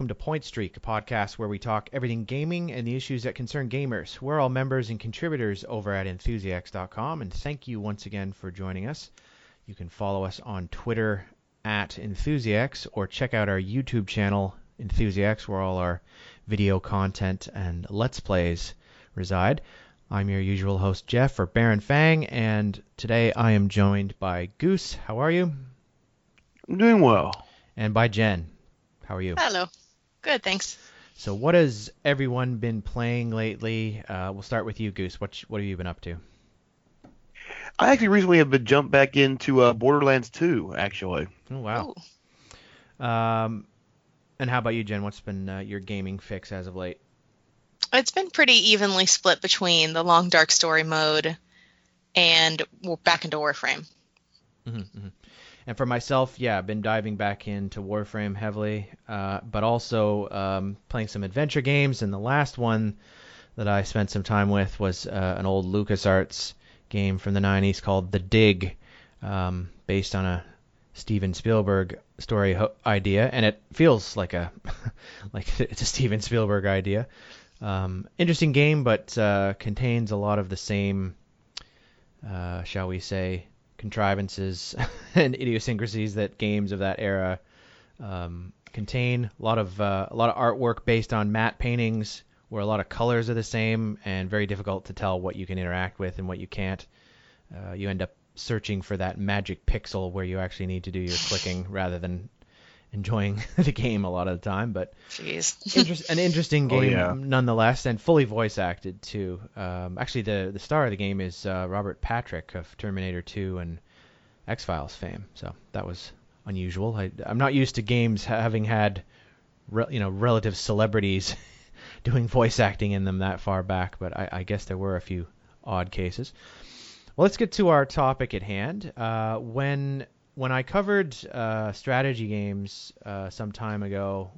and welcome to Point Streak, a podcast where we talk everything gaming and the issues that concern gamers. We're all members and contributors over at Enthusiasts.com, and thank you once again for joining us. You can follow us on Twitter at Enthusiasts or check out our YouTube channel, Enthusiasts, where all our video content and Let's Plays reside. I'm your usual host, Jeff, or Baron Fang, and today I am joined by Goose. How are you? I'm doing well. And by Jen. How are you? Hello. Good, thanks. So, what has everyone been playing lately? Uh, we'll start with you, Goose. What what have you been up to? I actually recently have been jumped back into uh, Borderlands 2. Actually. Oh wow. Ooh. Um, and how about you, Jen? What's been uh, your gaming fix as of late? It's been pretty evenly split between the long dark story mode and we're back into Warframe. hmm And for myself, yeah, I've been diving back into Warframe heavily, uh, but also um, playing some adventure games. And the last one that I spent some time with was uh, an old LucasArts game from the 90s called The Dig, um, based on a Steven Spielberg story ho- idea, and it feels like a like it's a Steven Spielberg idea. Um, interesting game, but uh, contains a lot of the same, uh, shall we say, contrivances and idiosyncrasies that games of that era um, contain. A lot of uh, a lot of artwork based on matte paintings, where a lot of colors are the same, and very difficult to tell what you can interact with and what you can't. Uh, you end up searching for that magic pixel where you actually need to do your clicking rather than enjoying the game a lot of the time. But Jeez. interest, an interesting Oh, game yeah. nonetheless, and fully voice acted too. Um, actually, the the star of the game is uh, Robert Patrick of Terminator 2 and X Files fame. So that was unusual. I, I'm not used to games having had, re, you know, relative celebrities doing voice acting in them that far back. But I, I guess there were a few odd cases. Well, let's get to our topic at hand. Uh, when when I covered uh, strategy games uh, some time ago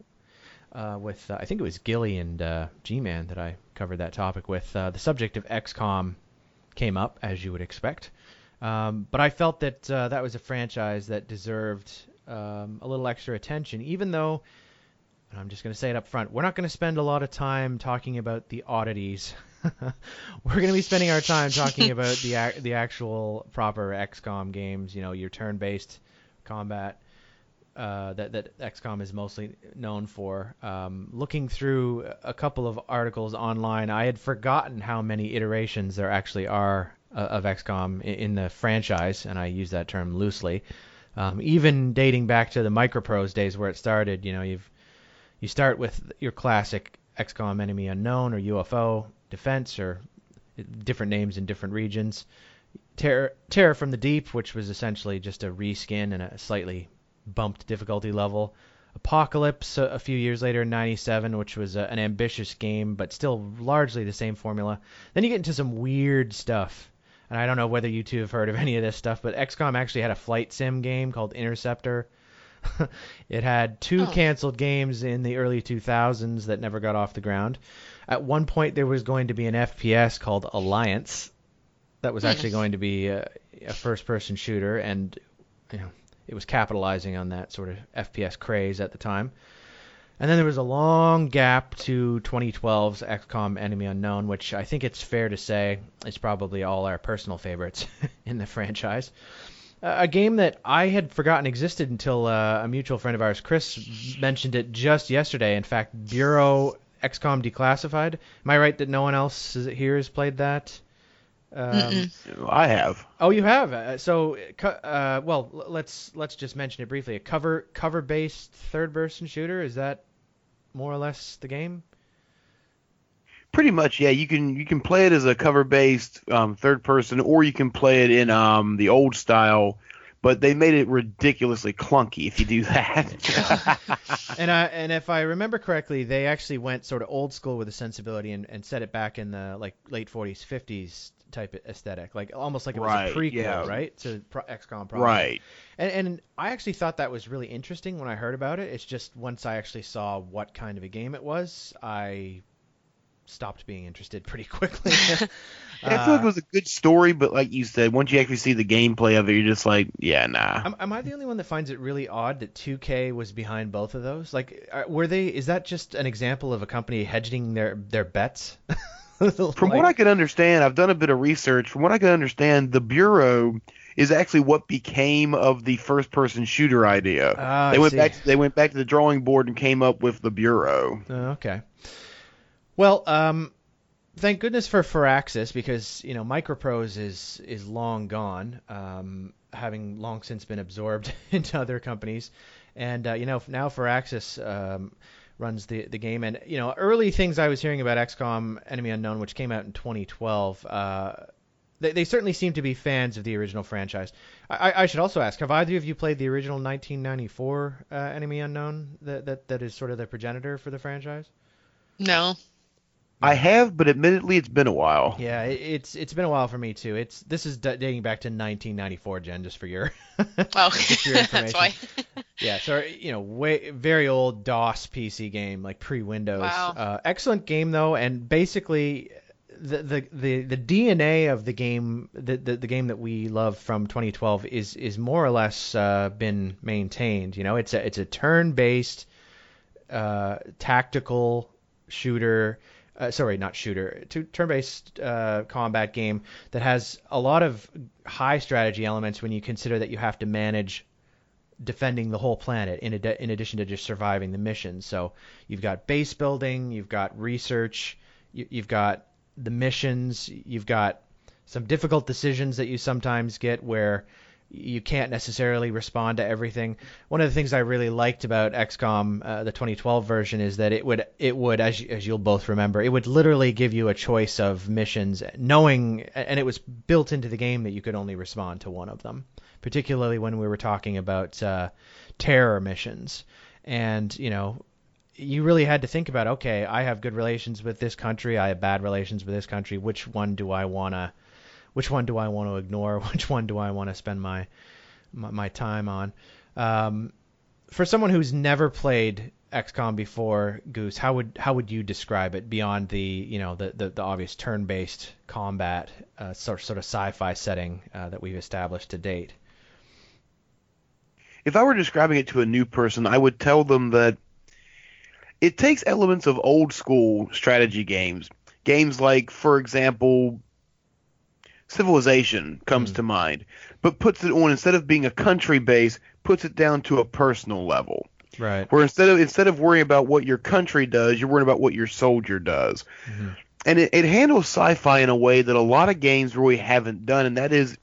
uh, with uh, I think it was Gilly and uh, G-Man that I covered that topic with. The subject of XCOM came up as you would expect, um, but I felt that that was a franchise that deserved um, a little extra attention, even though. I'm just going to say it up front. We're not going to spend a lot of time talking about the oddities. We're going to be spending our time talking about the the actual proper XCOM games. You know, your turn-based combat uh, that that XCOM is mostly known for. Um, looking through a couple of articles online, I had forgotten how many iterations there actually are uh, of XCOM i- in the franchise, and I use that term loosely. Um, even dating back to the Microprose days where it started, you know, you've you start with your classic XCOM Enemy Unknown or UFO Defense or different names in different regions. Terror, Terror from the Deep, which was essentially just a reskin and a slightly bumped difficulty level. Apocalypse a, few years later in 97, which was a, an ambitious game, but still largely the same formula. Then you get into some weird stuff. And I don't know whether you two have heard of any of this stuff, but XCOM actually had a flight sim game called Interceptor. it had two Oh. canceled games in the early 2000s that never got off the ground. At one point, there was going to be an FPS called Alliance that was Hmm. actually going to be a, a first-person shooter, and you know, it was capitalizing on that sort of FPS craze at the time. And then there was a long gap to 2012's XCOM Enemy Unknown, which I think it's fair to say is probably all our personal favorites in the franchise. Uh, a game that I had forgotten existed until uh, a mutual friend of ours, Chris, mentioned it just yesterday. In fact, Bureau XCOM Declassified. Am I right that no one else here has played that? Um, I have. Oh, you have. Uh, so, uh, well, let's let's just mention it briefly. A cover cover based third person shooter. Is that more or less the game? Pretty much, yeah. You can you can play it as a cover-based um, third person, or you can play it in um, the old style. But they made it ridiculously clunky if you do that. and I and if I remember correctly, they actually went sort of old school with the sensibility and, and set it back in the like late 40s, 50s type aesthetic, like almost like it was Right, a prequel, yeah. right, to Pro- XCOM. Probably. right. And, and I actually thought that was really interesting when I heard about it. It's just once I actually saw what kind of a game it was, I stopped being interested pretty quickly. I feel like it was a good story, but like you said, once you actually see the gameplay of it, you're just like, yeah, nah. Am, am I the only one that finds it really odd that 2K was behind both of those? Like, were they? Is that just an example of a company hedging their their bets? From what I can understand, I've done a bit of research. From what I can understand, the Bureau is actually what became of the first person shooter idea. Ah, they went back they went back to the drawing board and came up with the Bureau. Oh, okay. Well, um, thank goodness for Firaxis because you know Microprose is is long gone, um, having long since been absorbed into other companies, and uh, you know now Firaxis um, runs the the game. And you know early things I was hearing about XCOM Enemy Unknown, which came out in 2012. Uh, they, they certainly seem to be fans of the original franchise. I, I- should also ask: Have either of you played the original 1994 uh, Enemy Unknown that, that that is sort of the progenitor for the franchise? No. I have, but admittedly, it's been a while. Yeah, it, it's it's been a while for me too. It's this is d- dating back to 1994, Jen, just for your Oh, Just for your that's why. yeah. So you know, way very old DOS PC game, like pre-Windows. Wow. Uh, excellent game though, and basically the the the, the DNA of the game, the, the the game that we love from 2012 is is more or less uh, been maintained. You know, it's a it's a turn-based uh, tactical shooter. Uh, sorry, not shooter. tu- Turn-based uh, combat game that has a lot of high strategy elements when you consider that you have to manage defending the whole planet in, ad- in addition to just surviving the mission. So you've got base building, you've got research, you, you've got the missions, you've got some difficult decisions that you sometimes get where you can't necessarily respond to everything. One of the things I really liked about XCOM, uh, the 2012 version, is that it would it would as you, as you'll both remember, it would literally give you a choice of missions, knowing and it was built into the game that you could only respond to one of them. Particularly when we were talking about uh, terror missions, and you know. You really had to think about, okay, I have good relations with this country, I have bad relations with this country. Which one do I wanna which one do I want to ignore? Which one do I want to spend my my, my time on? Um, for someone who's never played XCOM before, Goose, how would how would you describe it beyond the you know the the, the obvious turn-based combat uh, sort sort of sci-fi setting uh, that we've established to date? If I were describing it to a new person, I would tell them that it takes elements of old school strategy games. Games like, for example, Civilization comes Mm. to mind, but puts it on instead of being a country base, puts it down to a personal level. Right. Where instead of instead of worrying about what your country does, you're worrying about what your soldier does. Mhm. And it, it handles sci-fi in a way that a lot of games really haven't done, and that is,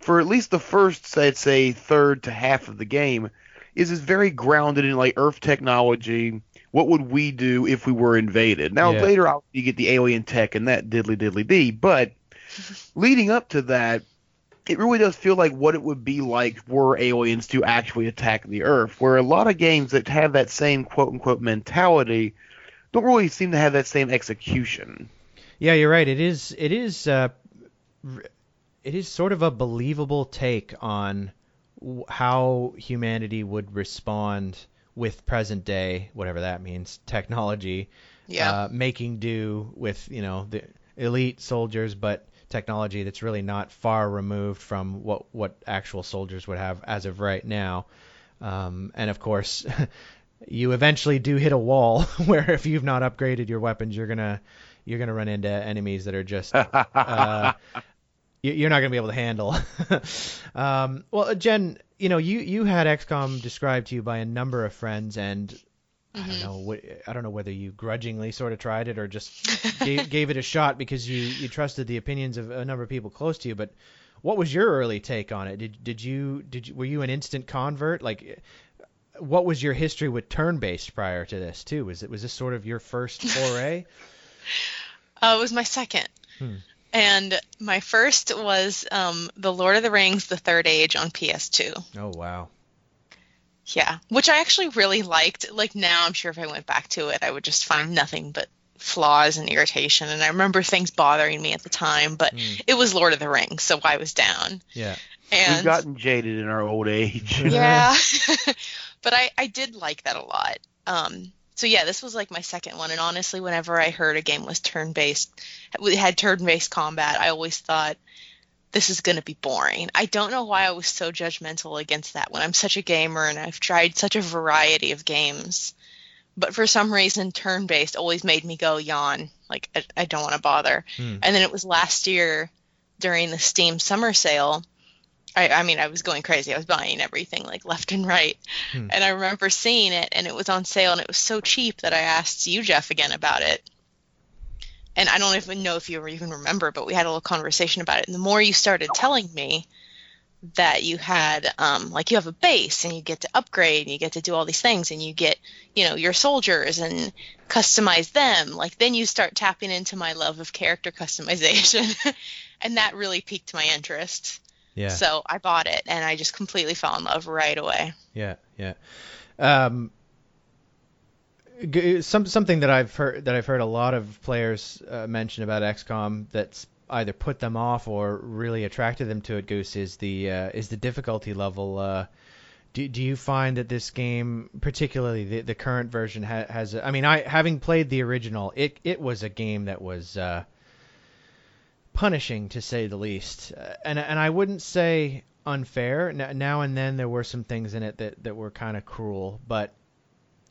for at least the first, say, let's say, third to half of the game, is is very grounded in like Earth technology. What would we do if we were invaded? Now Yeah. later, obviously, you get the alien tech and that diddly diddly dee, but leading up to that, it really does feel like what it would be like were aliens to actually attack the Earth. Where a lot of games that have that same quote unquote mentality don't really seem to have that same execution. Yeah, you're right. It is it is uh, it is sort of a believable take on w- how humanity would respond with present day, whatever that means, technology, Yeah. uh, making do with you know the elite soldiers, but technology that's really not far removed from what what actual soldiers would have as of right now. Um, and of course, you eventually do hit a wall where if you've not upgraded your weapons, you're gonna you're gonna run into enemies that are just uh, you- you're not gonna be able to handle. um, well, Jen, you know you you had XCOM described to you by a number of friends, and I don't Mhm. know wh- I don't know whether you grudgingly sort of tried it or just gave, gave it a shot because you you trusted the opinions of a number of people close to you, but. What was your early take on it? Did did you did you, were you an instant convert? Like, what was your history with turn-based prior to this too? Was it was this sort of your first foray? Uh, it was my second. Hmm. And my first was um, The Lord of the Rings, The Third Age on PS2. oh wow. Yeah, which I actually really liked. Like now, I'm sure if I went back to it, I would just find nothing but flaws and irritation. And I remember things bothering me at the time, but Hmm. it was Lord of the Rings, so I was down. Yeah. And We've gotten jaded in our old age. yeah, but I I did like that a lot. Um, so yeah, this was like my second one, and honestly, whenever I heard a game was turn-based, it had turn-based combat, I always thought this is going to be boring. I don't know why I was so judgmental against that when I'm such a gamer and I've tried such a variety of games. But for some reason, turn based always made me go yawn. Like, I, I don't want to bother. Hmm. And then it was last year during the Steam summer sale. I, I mean, I was going crazy. I was buying everything like left and right. Hmm. And I remember seeing it and it was on sale and it was so cheap that I asked you, Jeff, again about it and I don't even know if you even remember, but we had a little conversation about it. And the more you started telling me that you had, um, like, you have a base and you get to upgrade and you get to do all these things and you get, you know, your soldiers and customize them, like, then you start tapping into my love of character customization. and that really piqued my interest. Yeah. So I bought it and I just completely fell in love right away. Yeah, yeah. Um, some something that I've heard that I've heard a lot of players uh, mention about XCOM that's either put them off or really attracted them to it. Goose is the uh, is the difficulty level. Uh, do, do you find that this game, particularly the, the current version, ha- has? A, I mean, I having played the original, it it was a game that was uh, punishing to say the least, uh, and and I wouldn't say unfair. Now and then there were some things in it that that were kind of cruel, but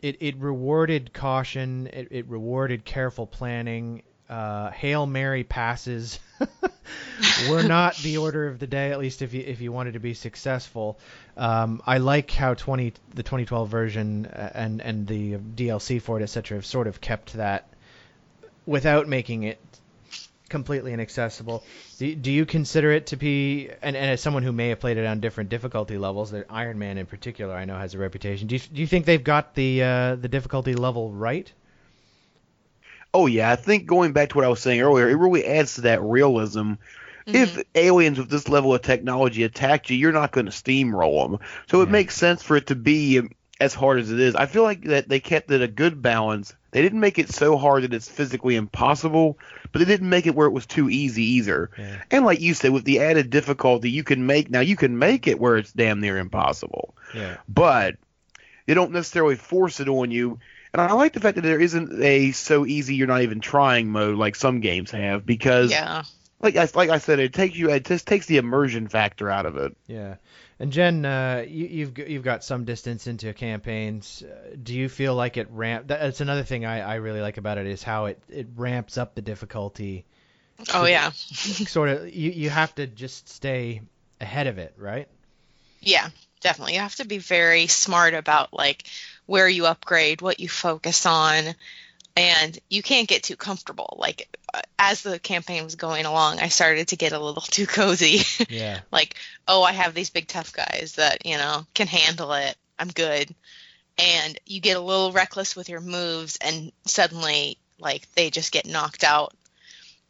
it it rewarded caution. It, it rewarded careful planning. Uh, Hail Mary passes were not the order of the day, at least if you if you wanted to be successful. Um, I like how 20 the 2012 version uh, and and the DLC for it, etc., have sort of kept that without making it completely inaccessible. Do, do you consider it to be, and, and as someone who may have played it on different difficulty levels, that Iron Man in particular, I know has a reputation. Do you, do you think they've got the uh, the difficulty level right? Oh yeah, I think going back to what I was saying earlier, it really adds to that realism. If aliens with this level of technology attack you, you're not going to steamroll them. So it makes sense for it to be as hard as it is. I feel like that they kept it a good balance. They didn't make it so hard that it's physically impossible, but they didn't make it where it was too easy either. Yeah. And like you said, with the added difficulty, you can make now you can make it where it's damn near impossible Yeah. but they don't necessarily force it on you. And I like the fact that there isn't a so easy you're not even trying mode like some games have because Yeah. like I like I said it takes you it just takes the immersion factor out of it. Yeah. And Jen, uh, you, you've you've got some distance into campaigns. Uh, do you feel like it ramp? That's another thing I, I really like about it is how it, it ramps up the difficulty. Oh yeah. sort of, you you have to just stay ahead of it, right? Yeah, definitely. You have to be very smart about like where you upgrade, what you focus on, and you can't get too comfortable. Like uh, as the campaign was going along, I started to get a little too cozy. Yeah. like, oh, I have these big tough guys that, you know, can handle it. I'm good. And you get a little reckless with your moves and suddenly like they just get knocked out.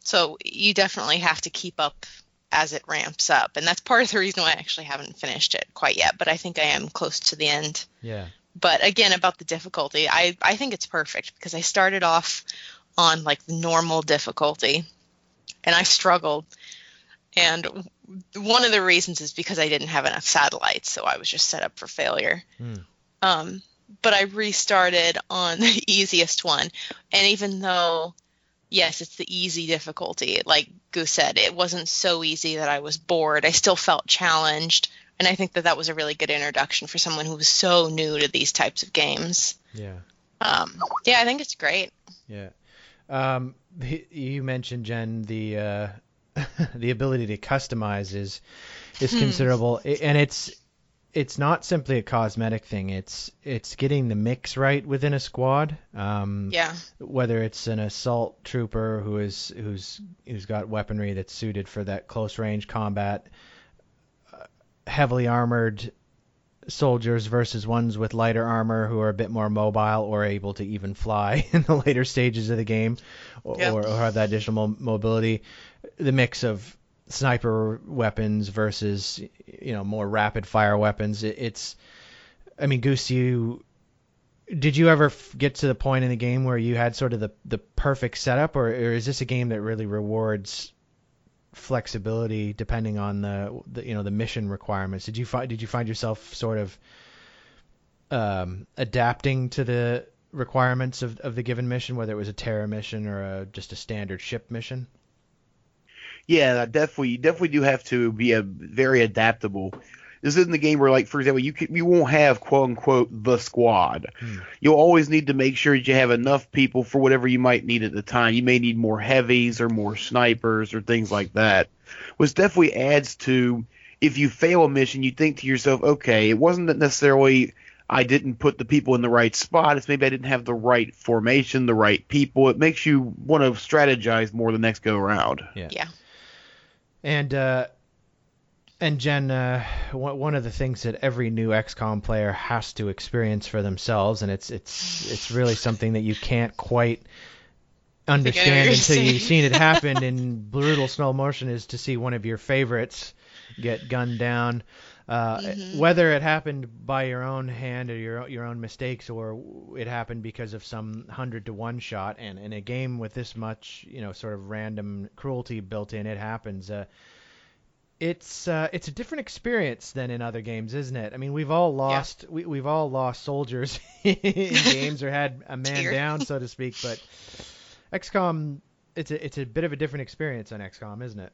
So you definitely have to keep up as it ramps up. And that's part of the reason why I actually haven't finished it quite yet, but I think I am close to the end. Yeah. But again, about the difficulty, I, I think it's perfect because I started off on like the normal difficulty and I struggled. And one of the reasons is because I didn't have enough satellites, so I was just set up for failure. Hmm. Um, but I restarted on the easiest one. And even though, yes, it's the easy difficulty, like Goose said, it wasn't so easy that I was bored. I still felt challenged. And I think that that was a really good introduction for someone who was so new to these types of games. Yeah. Um, yeah, I think it's great. Yeah. Um, you mentioned Jen the uh, the ability to customize is is Hmm. considerable, and it's it's not simply a cosmetic thing. It's it's getting the mix right within a squad. Um, Yeah. whether it's an assault trooper who is who's who's got weaponry that's suited for that close range combat, heavily armored soldiers versus ones with lighter armor who are a bit more mobile or able to even fly in the later stages of the game, or, Yep. or, or have that additional mo- mobility. The mix of sniper weapons versus you know more rapid fire weapons. It, it's, I mean, Goose, you did you ever f- get to the point in the game where you had sort of the the perfect setup, or, or is this a game that really rewards flexibility depending on the, the you know the mission requirements? Did you find did you find yourself sort of um, adapting to the requirements of, of the given mission, whether it was a terror mission or a, just a standard ship mission? Yeah, definitely. You definitely do have to be a very adaptable. This isn't the game where, like, for example, you can, you won't have quote unquote the squad. Hmm. You'll always need to make sure that you have enough people for whatever you might need at the time. You may need more heavies or more snipers or things like that, which definitely adds to if you fail a mission, you think to yourself, okay, it wasn't that necessarily I didn't put the people in the right spot. It's maybe I didn't have the right formation, the right people. It makes you want to strategize more the next go around. Yeah. Yeah. And uh, and Jen, uh, one of the things that every new XCOM player has to experience for themselves, and it's it's it's really something that you can't quite understand until you've seen it happen in brutal slow motion, is to see one of your favorites get gunned down. Uh, Mhm. Whether it happened by your own hand or your your own mistakes, or it happened because of some hundred to one shot, and in a game with this much, you know, sort of random cruelty built in, it happens. Uh, it's uh, it's a different experience than in other games, isn't it? I mean, we've all lost we we've all lost soldiers in games or had a man Dear. down, so to speak. But XCOM, it's a it's a bit of a different experience on XCOM, isn't it?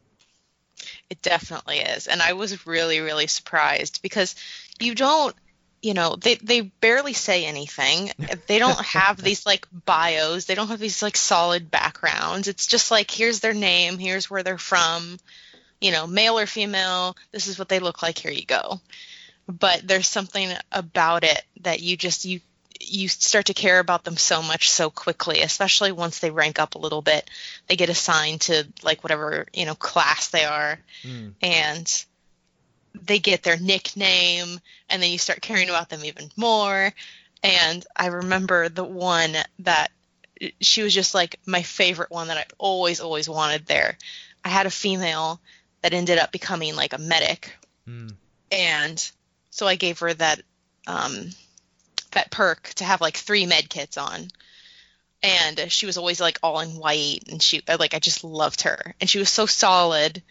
It definitely is. And I was really, really surprised because you don't, you know, they, they barely say anything. They don't have these like bios. They don't have these like solid backgrounds. It's just like, here's their name, here's where they're from, you know, male or female, this is what they look like, here you go. But there's something about it that you just, you, you start to care about them so much so quickly, especially once they rank up a little bit. They get assigned to like whatever, you know, class they are Mm. and they get their nickname and then you start caring about them even more and i remember the one that she was just like my favorite one that i always always wanted there i had a female that ended up becoming like a medic. Mm. and so i gave her that um that perk to have like three med kits on. And she was always like all in white and she like i just loved her. And she was so solid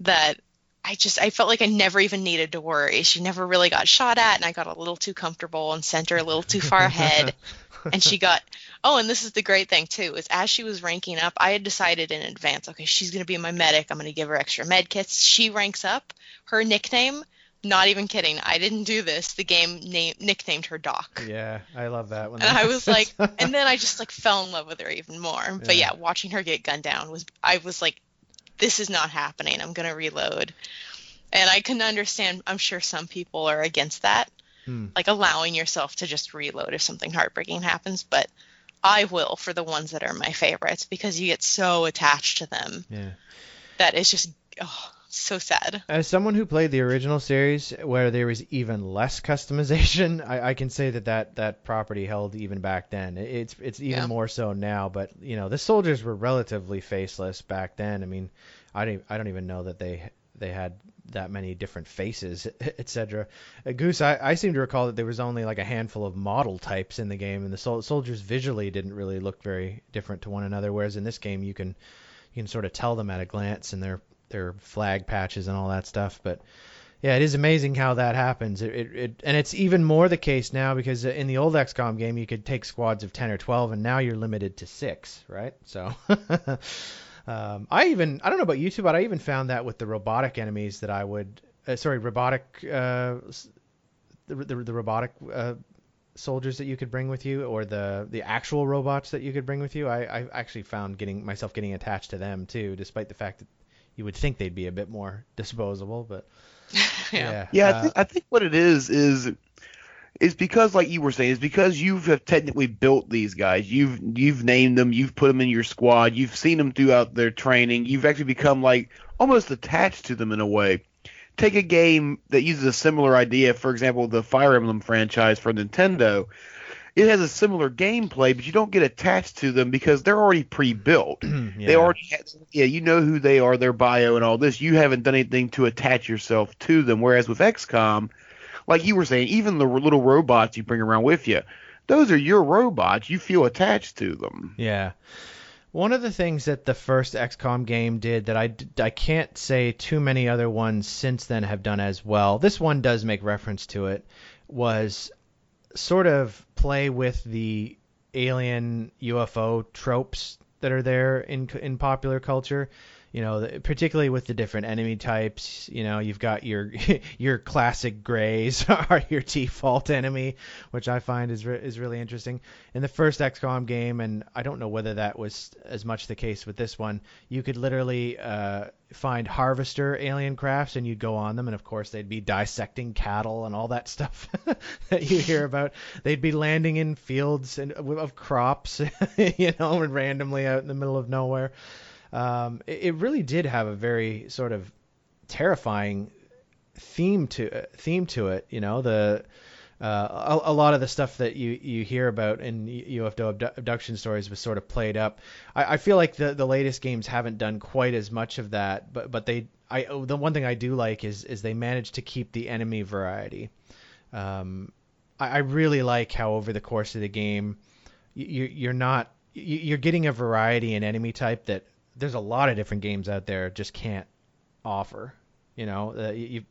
that i just i felt like i never even needed to worry. She never really got shot at and i got a little too comfortable and sent her a little too far ahead. And she got oh and this is the great thing too is as she was ranking up i had decided in advance okay she's going to be my medic i'm going to give her extra med kits she ranks up her nickname not even kidding i didn't do this the game name nicknamed her doc Yeah, I love that one. and I was like, and then I just like fell in love with her even more. But Yeah. yeah, watching her get gunned down was, I was like, this is not happening. I'm gonna reload. And I can understand. I'm sure some people are against that, Hmm. like allowing yourself to just reload if something heartbreaking happens. But I will for the ones that are my favorites because you get so attached to them yeah. That is just oh, so sad. As someone who played the original series, where there was even less customization, I, I can say that, that that property held even back then. It's it's even Yeah. more so now. But you know, the soldiers were relatively faceless back then. I mean, I don't I don't even know that they they had that many different faces, etc. Uh, Goose, I, I seem to recall that there was only like a handful of model types in the game, and the sol- soldiers visually didn't really look very different to one another. Whereas in this game, you can you can sort of tell them at a glance, and their their flag patches and all that stuff. But yeah, it is amazing how that happens. It, it, it and it's even more the case now because in the old XCOM game you could take squads of 10 or 12, and now you're limited to six, right? So. Um, I even I don't know about you two, but I even found that with the robotic enemies that I would uh, sorry robotic uh, s- the, the, the robotic uh, soldiers that you could bring with you or the the actual robots that you could bring with you. I, I actually found getting myself getting attached to them too, despite the fact that you would think they'd be a bit more disposable, but yeah. Yeah, uh, I, think, I think what it is is is because like you were saying, is because you have technically built these guys. You've you've named them, you've put them in your squad, you've seen them throughout their training. You've actually become like almost attached to them in a way. Take a game that uses a similar idea, for example, the Fire Emblem franchise for Nintendo. It has a similar gameplay, but you don't get attached to them because they're already pre-built. yeah. They already have, yeah, you know who they are, their bio and all this. You haven't done anything to attach yourself to them. Whereas with XCOM, like you were saying, even the little robots you bring around with you, those are your robots. You feel attached to them. Yeah. One of the things that the first XCOM game did that I, I can't say too many other ones since then have done as well, this one does make reference to it, was sort of play with the alien UFO tropes that are there in in popular culture. You know, particularly with the different enemy types. You know, you've got your your classic grays are your default enemy, which I find is re- is really interesting. In the first XCOM game, and I don't know whether that was as much the case with this one, you could literally uh, find harvester alien crafts and you'd go on them, and of course they'd be dissecting cattle and all that stuff that you hear about. They'd be landing in fields and of crops, you know, and randomly out in the middle of nowhere. Um, it, it really did have a very sort of terrifying theme to theme to it. You know, the uh, a, a lot of the stuff that you, you hear about in UFO abdu- abduction stories was sort of played up. I, I feel like the the latest games haven't done quite as much of that, but but they I the one thing I do like is is they managed to keep the enemy variety. Um, I, I really like how over the course of the game, you, you're not you're getting a variety in enemy type that there's a lot of different games out there just can't offer. You know, uh, you, you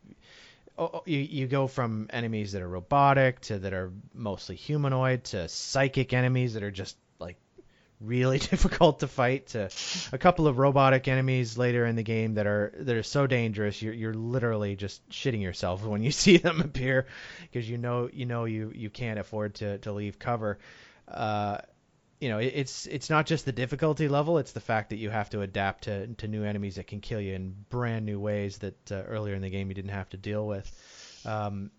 oh, you you go from enemies that are robotic to that are mostly humanoid to psychic enemies that are just like really difficult to fight to a couple of robotic enemies later in the game that are that are so dangerous you're you're literally just shitting yourself when you see them appear because you know you know you you can't afford to to leave cover. Uh, you know, it's it's not just the difficulty level; it's the fact that you have to adapt to to new enemies that can kill you in brand new ways that uh, earlier in the game you didn't have to deal with. Um,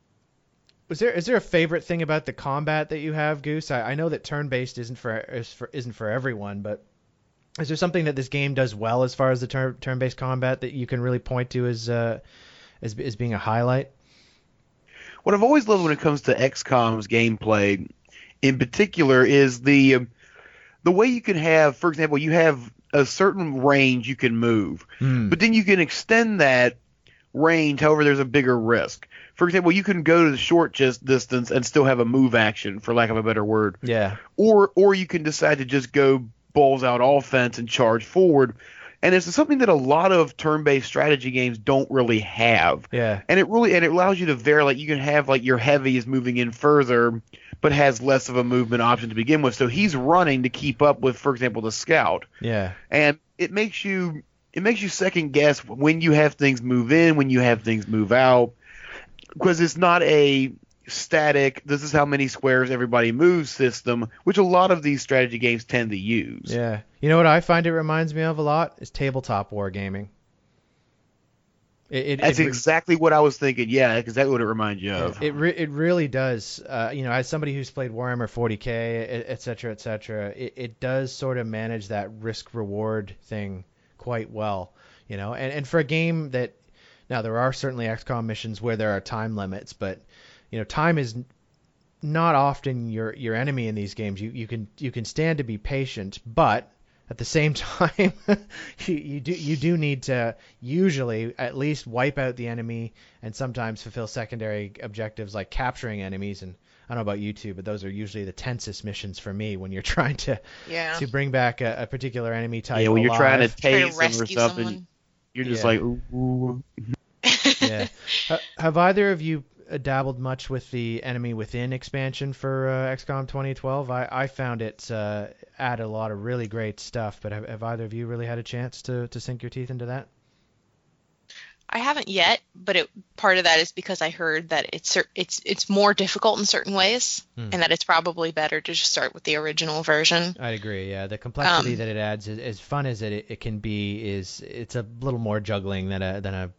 was there is there a favorite thing about the combat that you have, Goose? I, I know that turn-based isn't for, is for isn't for everyone, but is there something that this game does well as far as the turn turn-based combat that you can really point to as uh, as as being a highlight? What I've always loved when it comes to XCOM's gameplay, in particular, is the um, the way you can have, for example, you have a certain range you can move, Hmm. but then you can extend that range. However, there's a bigger risk. For example, you can go to the short just distance and still have a move action, for lack of a better word, Yeah. or or you can decide to just go balls out offense and charge forward. And it's something that a lot of turn-based strategy games don't really have Yeah. and it really and it allows you to vary like you can have like your heavy is moving in further but has less of a movement option to begin with so he's running to keep up with for example the scout Yeah. and it makes you it makes you second guess when you have things move in when you have things move out because it's not a static this is how many squares everybody moves system which a lot of these strategy games tend to use Yeah. You know what I find it reminds me of a lot is tabletop wargaming. It, it, that's it, exactly what i was thinking yeah because exactly what it reminds you of It re- it really does. Uh, you know, as somebody who's played Warhammer 40k, et, et cetera, et cetera, it, it does sort of manage that risk reward thing quite well. You know, and and for a game that now there are certainly XCOM missions where there are time limits, but you know, time is not often your your enemy in these games. You you can you can stand to be patient, but at the same time, you, you do you do need to usually at least wipe out the enemy and sometimes fulfill secondary objectives like capturing enemies. And I don't know about you two, but those are usually the tensest missions for me when you're trying to Yeah. to bring back a, a particular enemy type. yeah when you're trying to alive. Try tase them or something someone. you're just Yeah. like ooh. yeah. Ha- have either of you dabbled much with the Enemy Within expansion for uh, XCOM 2012? I, I found it uh, add a lot of really great stuff, but have, have either of you really had a chance to, to sink your teeth into that? I haven't yet, but it, part of that is because I heard that it's it's it's more difficult in certain ways, Hmm. and that it's probably better to just start with the original version. I'd agree. Yeah, the complexity Um, that it adds, is, as fun as it, it can be, is it's a little more juggling than a than a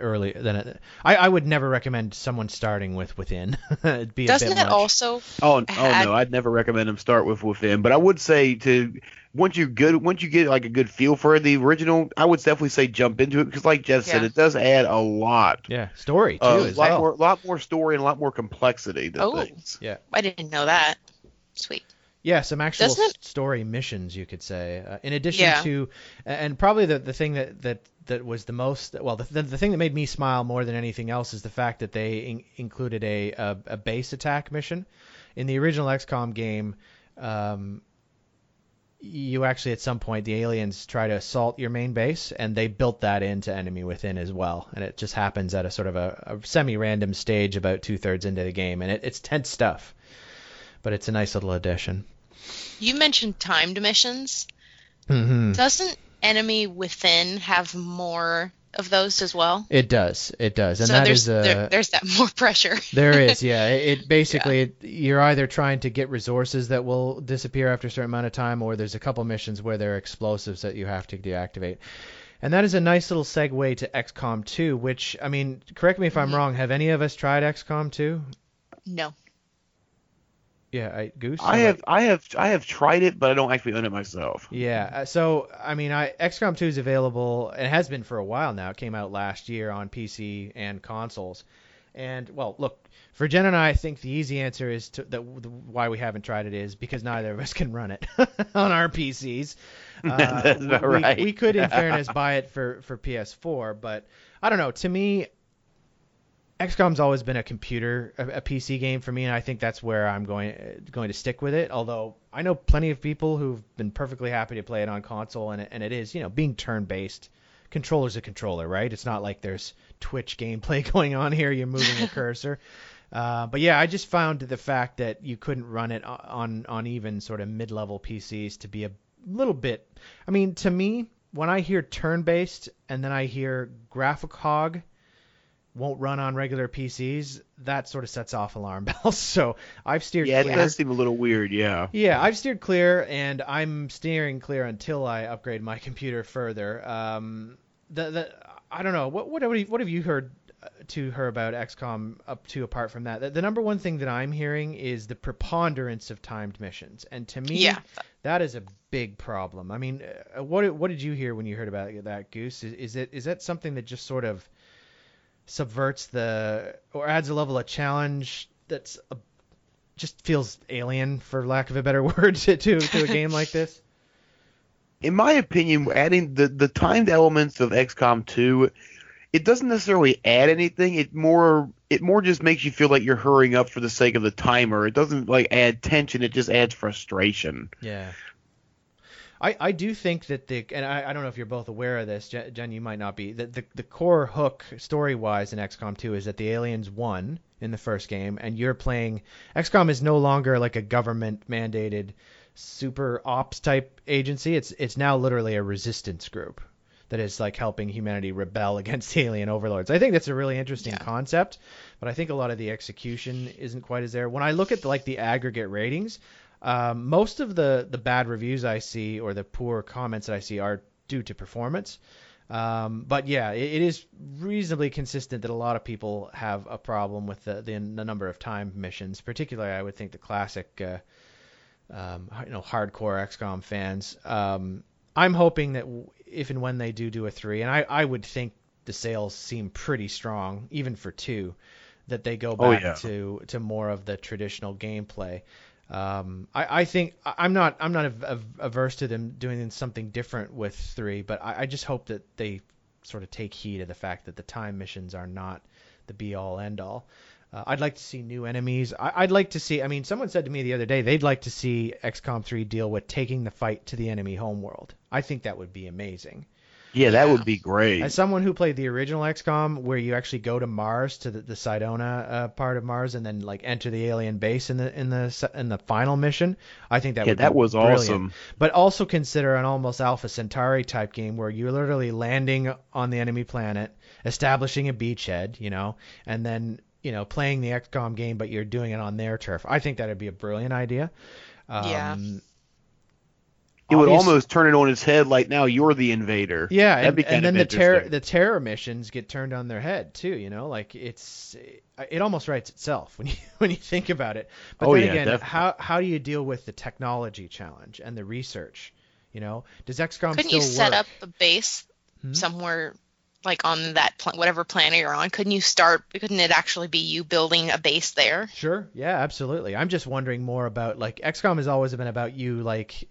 early than uh, I, I would never recommend someone starting with Within. It'd be a Doesn't bit it much. also? Oh, oh no, I'd never recommend them start with within, but I would say to once you good once you get like a good feel for the original, I would definitely say jump into it because like Jeff said, it does add a lot, Yeah, story too a as lot well. more, lot more story and a lot more complexity to Oh. things. I didn't know that. Sweet. Yeah, some actual Doesn't it- story missions, you could say. Uh, in addition Yeah. to, and probably the the thing that that that was the most well, the, the the thing that made me smile more than anything else is the fact that they in, included a, a a base attack mission. In the original XCOM game, um, you actually at some point the aliens try to assault your main base, and they built that into Enemy Within as well. And it just happens at a sort of a, a semi-random stage about two thirds into the game, and it, it's tense stuff, but it's a nice little addition. You mentioned timed missions. Mm-hmm. Doesn't Enemy Within have more of those as well? It does. It does, and so that there's is a there, there's that more pressure. There is, yeah. It, it basically it, you're either trying to get resources that will disappear after a certain amount of time, or there's a couple missions where there are explosives that you have to deactivate. And that is a nice little segue to XCOM 2, which I mean, correct me if I'm Mhm. wrong. Have any of us tried XCOM 2? No. Yeah, I, Goose. I have I have I have tried it, but I don't actually own it myself. Yeah, uh, so I mean, I XCOM 2 is available and has been for a while now. It came out last year on PC and consoles. And well, look, for Jen and I, I think the easy answer is to the, the why we haven't tried it is because neither of us can run it on our PCs. Uh, we, right. we could, in fairness, buy it for for PS4, but I don't know. To me, XCOM's always been a computer, a, a PC game for me, and I think that's where I'm going uh, going to stick with it. Although I know plenty of people who've been perfectly happy to play it on console, and and it is, you know, being turn-based. Controller's a controller, right? It's not like there's Twitch gameplay going on here. You're moving a cursor. Uh, but yeah, I just found the fact that you couldn't run it on on even sort of mid-level PCs to be a little bit. I mean, to me, when I hear turn-based and then I hear graphic hog won't run on regular PCs, that sort of sets off alarm bells. So I've steered Yeah, it clear. does seem a little weird. Yeah. Yeah, I've steered clear, and I'm steering clear until I upgrade my computer further. Um, the the I don't know what what have you, what have you heard uh, to her about XCOM up to apart from that? The, the number one thing that I'm hearing is the preponderance of timed missions, and to me, Yeah. that is a big problem. I mean, uh, what what did you hear when you heard about that, Goose? Is, is it is that something that just sort of subverts the or adds a level of challenge that's a, just feels alien, for lack of a better word, to to, a game like this? in my opinion, adding the the timed elements of XCOM 2, it doesn't necessarily add anything. It more it more just makes you feel like you're hurrying up for the sake of the timer. It doesn't like add tension. It just adds frustration. Yeah. I, I do think that the and I, I don't know if you're both aware of this, Jen, Jen you might not be. That the, the core hook story wise in XCOM 2 is that the aliens won in the first game, and you're playing XCOM is no longer like a government mandated super ops type agency. It's it's now literally a resistance group that is like helping humanity rebel against the alien overlords. I think that's a really interesting Yeah. concept, but I think a lot of the execution isn't quite as there. When I look at the, like the aggregate ratings, um, most of the the bad reviews I see or the poor comments that I see are due to performance. Um, but yeah, it, it is reasonably consistent that a lot of people have a problem with the, the, the number of time missions. Particularly, I would think the classic, uh, um, you know, hardcore XCOM fans. Um, I'm hoping that if and when they do do a three, and I, I would think the sales seem pretty strong, even for two, that they go Oh, back yeah. to to more of the traditional gameplay. Um, I, I think I'm not I'm not av- av- averse to them doing something different with three, but I, I just hope that they sort of take heed of the fact that the time missions are not the be all end all. Uh, I'd like to see new enemies. I, I'd like to see. I mean, someone said to me the other day they'd like to see XCOM 3 deal with taking the fight to the enemy homeworld. I think that would be amazing. Yeah, that Yeah. would be great. As someone who played the original XCOM, where you actually go to Mars to the, the Cydonia uh, part of Mars and then like enter the alien base in the in the in the final mission, I think that yeah, would that be was brilliant. awesome. But also consider an almost Alpha Centauri type game where you're literally landing on the enemy planet, establishing a beachhead, you know, and then you know playing the XCOM game, but you're doing it on their turf. I think that'd be a brilliant idea. Um, Yeah. It would almost turn it on its head. Like now you're the invader. Yeah, That'd and, be kind and then of the terror the terror missions get turned on their head too. You know, like it's it almost writes itself when you when you think about it. But Oh, then yeah, again, definitely. how how do you deal with the technology challenge and the research? You know, does XCOM Couldn't still you set work? up a base Hmm? somewhere like on that pl- whatever planet you're on? Couldn't you start? Couldn't it actually be you building a base there? Sure. Yeah, absolutely. I'm just wondering more about like XCOM has always been about you like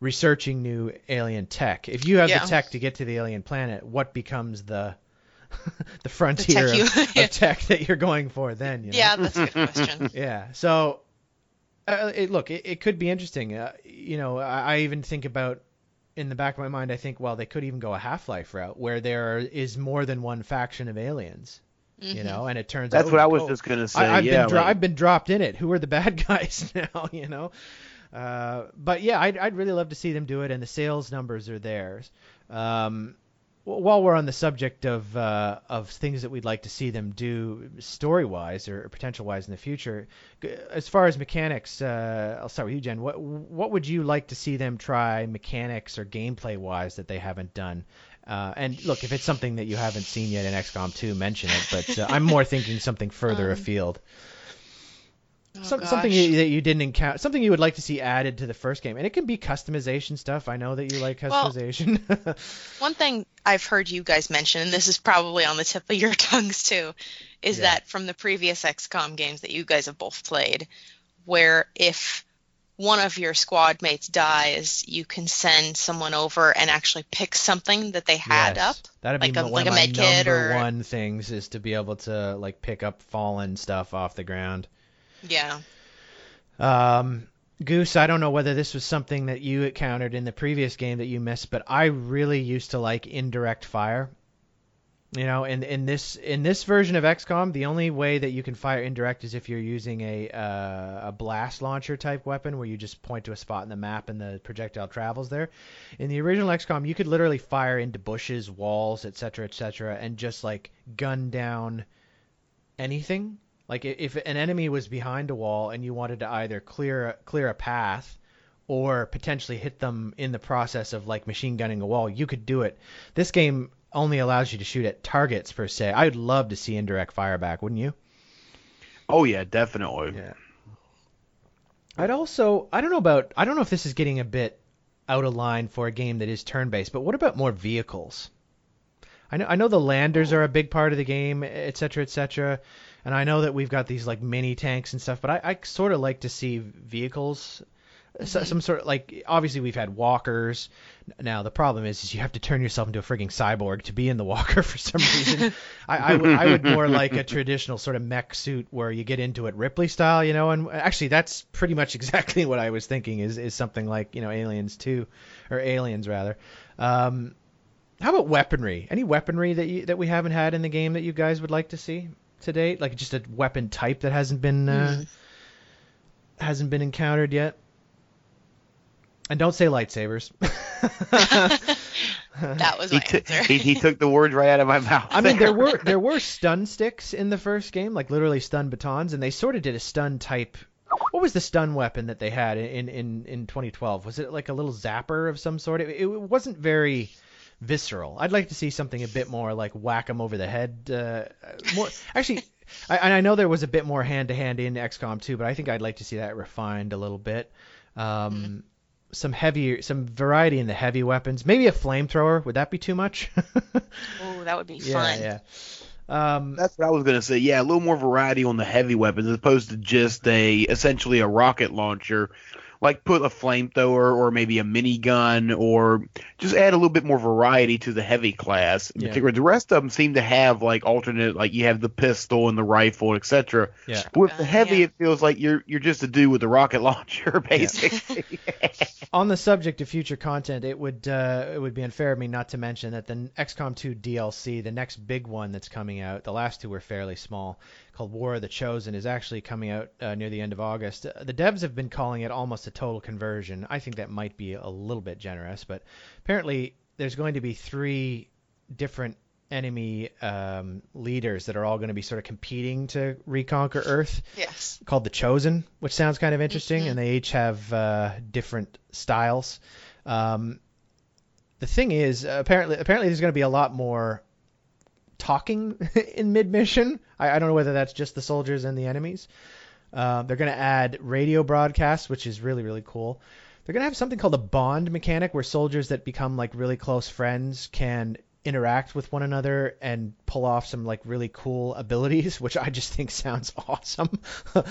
researching new alien tech. If you have Yeah. the tech to get to the alien planet, what becomes the the frontier tech of, you- of tech that you're going for then? You know? Yeah, that's a good question. Yeah. So, uh, it, look, it, it could be interesting. Uh, you know, I, I even think about in the back of my mind. I think, well, they could even go a Half-Life route where there is more than one faction of aliens. You Mhm. know, and it turns That's out that's what I oh, was cool. just gonna say. I, I've yeah, been dro- like- I've been dropped in it. Who are the bad guys now? You know. Uh, but yeah, I'd, I'd really love to see them do it, and the sales numbers are theirs. Um, while we're on the subject of uh, of things that we'd like to see them do story wise or potential wise in the future, as far as mechanics, uh, I'll start with you, Jen. What what would you like to see them try mechanics or gameplay wise that they haven't done? Uh, and look, if it's something that you haven't seen yet in XCOM 2, mention it. But uh, I'm more thinking something further um, afield. Oh, Some, something you, that you didn't encounter, something you would like to see added to the first game, and it can be customization stuff. I know that you like customization. Well, one thing I've heard you guys mention, and this is probably on the tip of your tongues too, is yeah. that from the previous XCOM games that you guys have both played, where if one of your squad mates dies, you can send someone over and actually pick something that they had yes. up. That'd like be a, one like of a my med kit number or one things is to be able to like pick up fallen stuff off the ground. Yeah. Um, Goose, I don't know whether this was something that you encountered in the previous game that you missed, but I really used to like indirect fire. You know, in in this in this version of XCOM, the only way that you can fire indirect is if you're using a uh, a blast launcher type weapon, where you just point to a spot in the map and the projectile travels there. In the original XCOM, you could literally fire into bushes, walls, etc., etc., and just like gun down anything. Like if an enemy was behind a wall and you wanted to either clear clear a path or potentially hit them in the process of like machine gunning a wall, you could do it. This game only allows you to shoot at targets per se. I'd love to see indirect fire back, wouldn't you? Oh yeah, definitely. Yeah. I'd also I don't know about I don't know if this is getting a bit out of line for a game that is turn-based, but what about more vehicles? I know I know the landers are a big part of the game, etc., etc. And I know that we've got these like mini tanks and stuff, but I, I sort of like to see vehicles so, some sort of like obviously we've had walkers. Now the problem is, is you have to turn yourself into a frigging cyborg to be in the walker for some reason. I, I, would, I would more like a traditional sort of mech suit where you get into it Ripley style, you know. And actually, that's pretty much exactly what I was thinking is is something like you know Aliens 2 or Aliens rather. Um, how about weaponry? Any weaponry that you, that we haven't had in the game that you guys would like to see to date? Like just a weapon type that hasn't been uh, mm. hasn't been encountered yet. And don't say lightsabers. that was my he, answer. he, he took the words right out of my mouth. I mean, there were there were stun sticks in the first game, like literally stun batons, and they sort of did a stun type. What was the stun weapon that they had in in in 2012? Was it like a little zapper of some sort? It, it wasn't very visceral. I'd like to see something a bit more like whack them over the head. Uh, more actually, I, and I know there was a bit more hand to hand in XCOM 2, but I think I'd like to see that refined a little bit. Um, mm-hmm some heavy, some variety in the heavy weapons. Maybe a flamethrower. Would that be too much? oh, that would be yeah, fun. Yeah. Um, That's what I was gonna say. Yeah, a little more variety on the heavy weapons as opposed to just a essentially a rocket launcher like put a flamethrower or maybe a minigun or just add a little bit more variety to the heavy class. In Yeah. particular, the rest of them seem to have like alternate, like you have the pistol and the rifle, etc. Yeah. With the Uh, heavy, yeah. it feels like you're you're just a dude with a rocket launcher, basically. on the subject of future content, it would uh, it would be unfair of me not to mention that the XCOM 2 DLC, the next big one that's coming out, the last two were fairly small, called War of the Chosen, is actually coming out uh, near the end of August. Uh, the devs have been calling it almost a total conversion. I think that might be a little bit generous, but apparently there's going to be three different enemy um, leaders that are all going to be sort of competing to reconquer Earth Yes. called the Chosen, which sounds kind of interesting, Mhm. and they each have uh, different styles. Um, the thing is, apparently, apparently there's going to be a lot more talking in mid mission. I, I don't know whether that's just the soldiers and the enemies. Uh, they're going to add radio broadcasts, which is really really cool. They're going to have something called a bond mechanic, where soldiers that become like really close friends can interact with one another and pull off some like really cool abilities, which I just think sounds awesome. uh,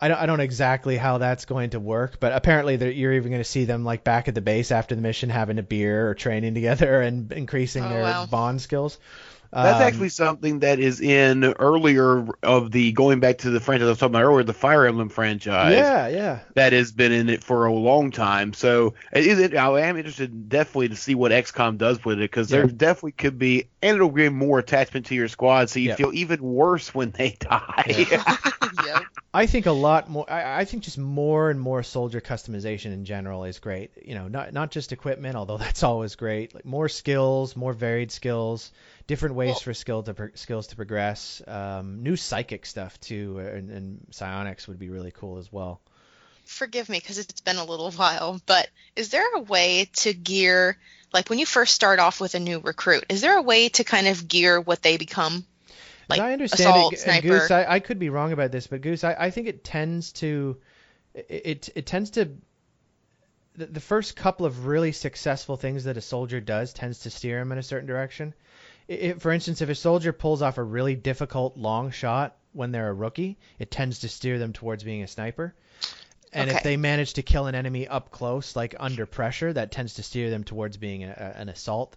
I don't I don't know exactly how that's going to work, but apparently you're even going to see them like back at the base after the mission, having a beer or training together and increasing Oh, their wow. bond skills. That's Um, actually something that is in earlier of the going back to the franchise I was talking about earlier, the Fire Emblem franchise. yeah, yeah. that has been in it for a long time. So it is it, I am interested definitely to see what XCOM does with it because there definitely could be, and it'll bring more attachment to your squad, so you Yeah. feel even worse when they die. yep. I think a lot more. I, I think just more and more soldier customization in general is great. You know, not not just equipment, although that's always great. Like more skills, more varied skills, different ways Well- for skill to pro- skills to progress. Um, new psychic stuff too, and, and psionics would be really cool as well. Forgive me because it's been a little while, but is there a way to gear, like when you first start off with a new recruit, is there a way to kind of gear what they become? Like I understand assault, it, sniper. Goose, I, I could be wrong about this, but Goose, I, I think it tends to, it, it, it tends to, the, the first couple of really successful things that a soldier does tends to steer him in a certain direction. I i for instance, if a soldier pulls off a really difficult long shot when they're a rookie, it tends to steer them towards being a sniper. And if they manage to kill an enemy up close, like under pressure, that tends to steer them towards being a, an assault.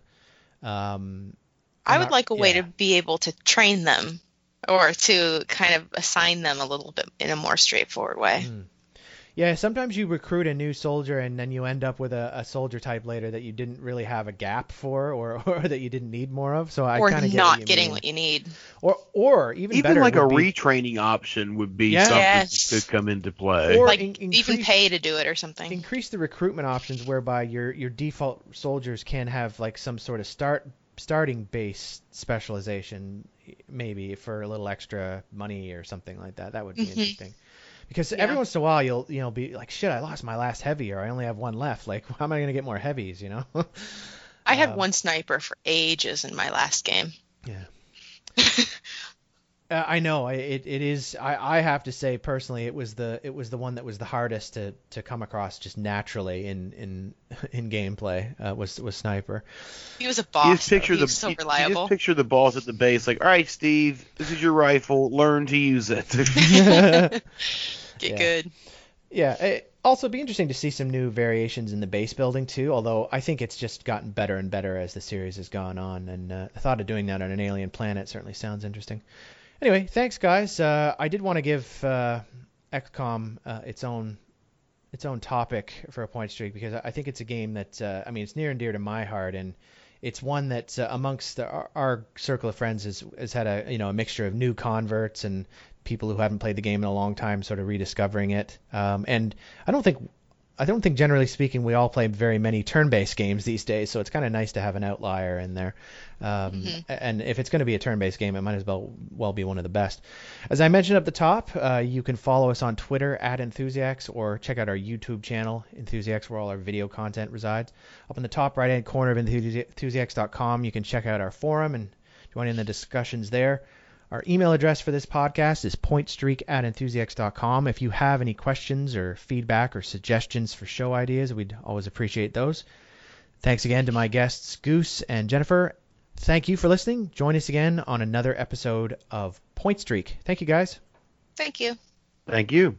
Um, I would not- like a way yeah. to be able to train them or to kind of assign them a little bit in a more straightforward way. Mm. Yeah, sometimes you recruit a new soldier and then you end up with a, a soldier type later that you didn't really have a gap for or, or that you didn't need more of. So I kind of not get what you getting mean. what you need. or or even, Even better like a be- retraining option would be Yeah. something Yes. that could come into play. Or like in- even pay to do it or something. increase the recruitment options whereby your your default soldiers can have like some sort of start starting base specialization maybe for a little extra money or something like that. That would be Mhm. interesting. Because Yeah. every once in a while you'll you know be like shit I lost my last heavy or I only have one left. Like how am I going to get more heavies, you know? I had um, one sniper for ages in my last game. Uh, I know it, it is. I, I have to say personally, it was the it was the one that was the hardest to, to come across just naturally in in in gameplay uh, was was sniper. He was a You boss. just picture though. The was so you- you just picture the boss at the base, like, all right, Steve, this is your rifle. Learn to use it. Get Yeah. good. Yeah. It, also, be interesting to see some new variations in the base building too. Although I think it's just gotten better and better as the series has gone on, and uh, the thought of doing that on an alien planet certainly sounds interesting. Anyway, thanks guys. Uh, I did want to give uh, XCOM uh, its own its own topic for a point streak because I think it's a game that uh, I mean it's near and dear to my heart and it's one that uh, amongst the, our, our circle of friends has has had a you know a mixture of new converts and people who haven't played the game in a long time sort of rediscovering it. Um, and I don't think I don't think generally speaking we all play very many turn-based games these days, so it's kind of nice to have an outlier in there. Um, Mhm. And if it's going to be a turn-based game, it might as well well be one of the best. As I mentioned at the top, uh, you can follow us on Twitter at Enthusiacs or check out our YouTube channel, Enthusiacs, where all our video content resides. Up in the top right-hand corner of enthusi- enthusiacs.com, you can check out our forum and join in the discussions there. Our email address for this podcast is pointstreak at enthusiacs.com. If you have any questions or feedback or suggestions for show ideas, we'd always appreciate those. Thanks again to my guests, Goose and Jennifer. Thank you for listening. Join us again on another episode of Point Streak. Thank you, guys. Thank you. Thank you.